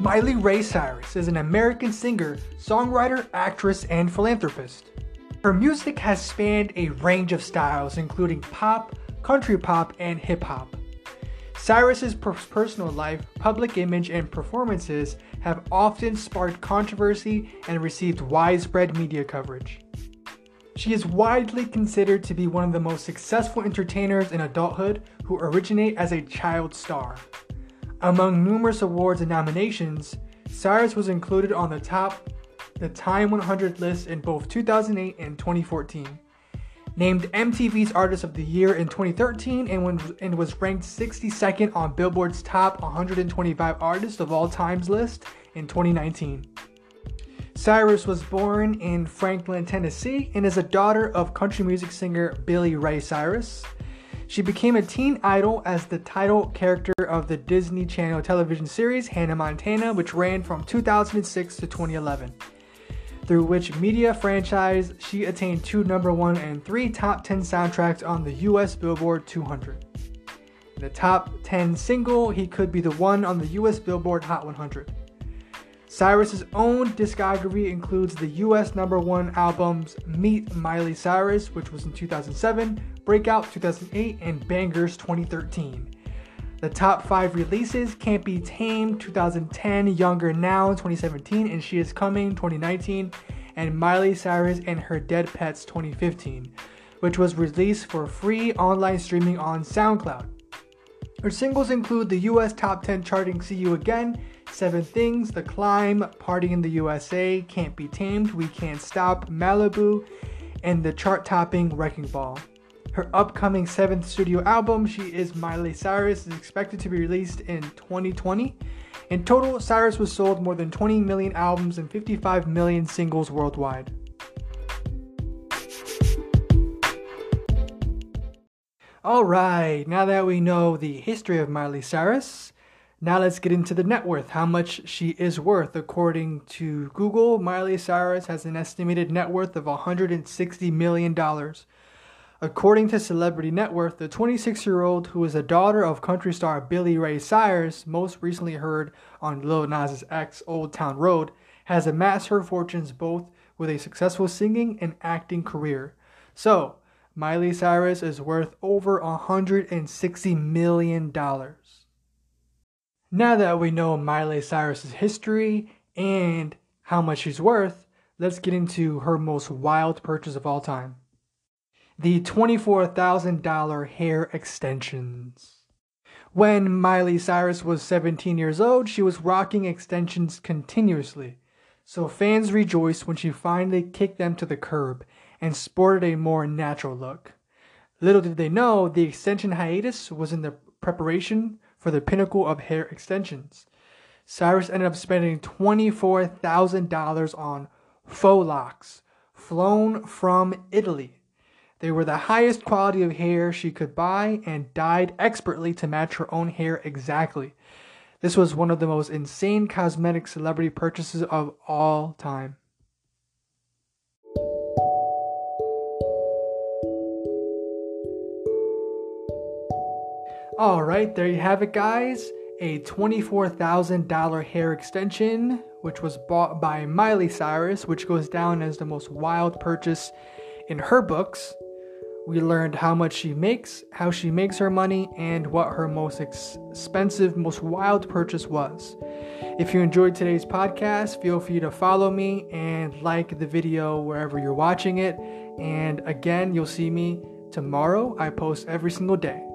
Miley Ray Cyrus is an American singer, songwriter, actress, and philanthropist. Her music has spanned a range of styles, including pop, country pop, and hip hop. Cyrus's personal life, public image, and performances have often sparked controversy and received widespread media coverage. She is widely considered to be one of the most successful entertainers in adulthood who originate as a child star. Among numerous awards and nominations, Cyrus was included on the top the Time 100 list in both 2008 and 2014. Named MTV's Artist of the Year in 2013 and, when, and was ranked 62nd on Billboard's Top 125 Artists of All Times list in 2019. Cyrus was born in Franklin, Tennessee, and is a daughter of country music singer Billy Ray Cyrus. She became a teen idol as the title character of the Disney Channel television series Hannah Montana, which ran from 2006 to 2011. Through which media franchise she attained two number one and three top 10 soundtracks on the US Billboard 200. In the top 10 single, he could be the one on the US Billboard Hot 100. Cyrus's own discography includes the US number one albums Meet Miley Cyrus, which was in 2007, Breakout 2008, and Bangerz 2013. The top five releases Can't Be Tamed 2010, Younger Now 2017, and She Is Coming 2019, and Miley Cyrus and Her Dead Petz 2015, which was released for free online streaming on SoundCloud. Her singles include the US top 10 charting See You Again, Seven Things, The Climb, Party in the USA, Can't Be Tamed, We Can't Stop, Malibu, and the chart topping Wrecking Ball. Her upcoming seventh studio album, She Is Miley Cyrus, is expected to be released in 2020. In total, Cyrus was sold more than 20 million albums and 55 million singles worldwide. Alright, now that we know the history of Miley Cyrus, now let's get into the net worth, how much she is worth. According to Google, Miley Cyrus has an estimated net worth of $160 million. According to Celebrity Net Worth, the 26 year old, who is a daughter of country star Billy Ray Cyrus, most recently heard on Lil Nas X Old Town Road, has amassed her fortunes both with a successful singing and acting career. So, Miley Cyrus is worth over $160 million. Now that we know Miley Cyrus's history and how much she's worth, let's get into her most wild purchase of all time. The $24,000 hair extensions. When Miley Cyrus was 17 years old, she was rocking extensions continuously. So fans rejoiced when she finally kicked them to the curb and sported a more natural look. Little did they know, the extension hiatus was in the preparation for the pinnacle of hair extensions. Cyrus ended up spending $24,000 on faux locks, flown from Italy. They were the highest quality of hair she could buy and dyed expertly to match her own hair exactly. This was one of the most insane cosmetic celebrity purchases of all time. All right, there you have it, guys. A $24,000 hair extension, which was bought by Miley Cyrus, which goes down as the most wild purchase in her books. We learned how much she makes, how she makes her money, and what her most expensive, most wild purchase was. If you enjoyed today's podcast, feel free to follow me and like the video wherever you're watching it. And again, you'll see me tomorrow. I post every single day.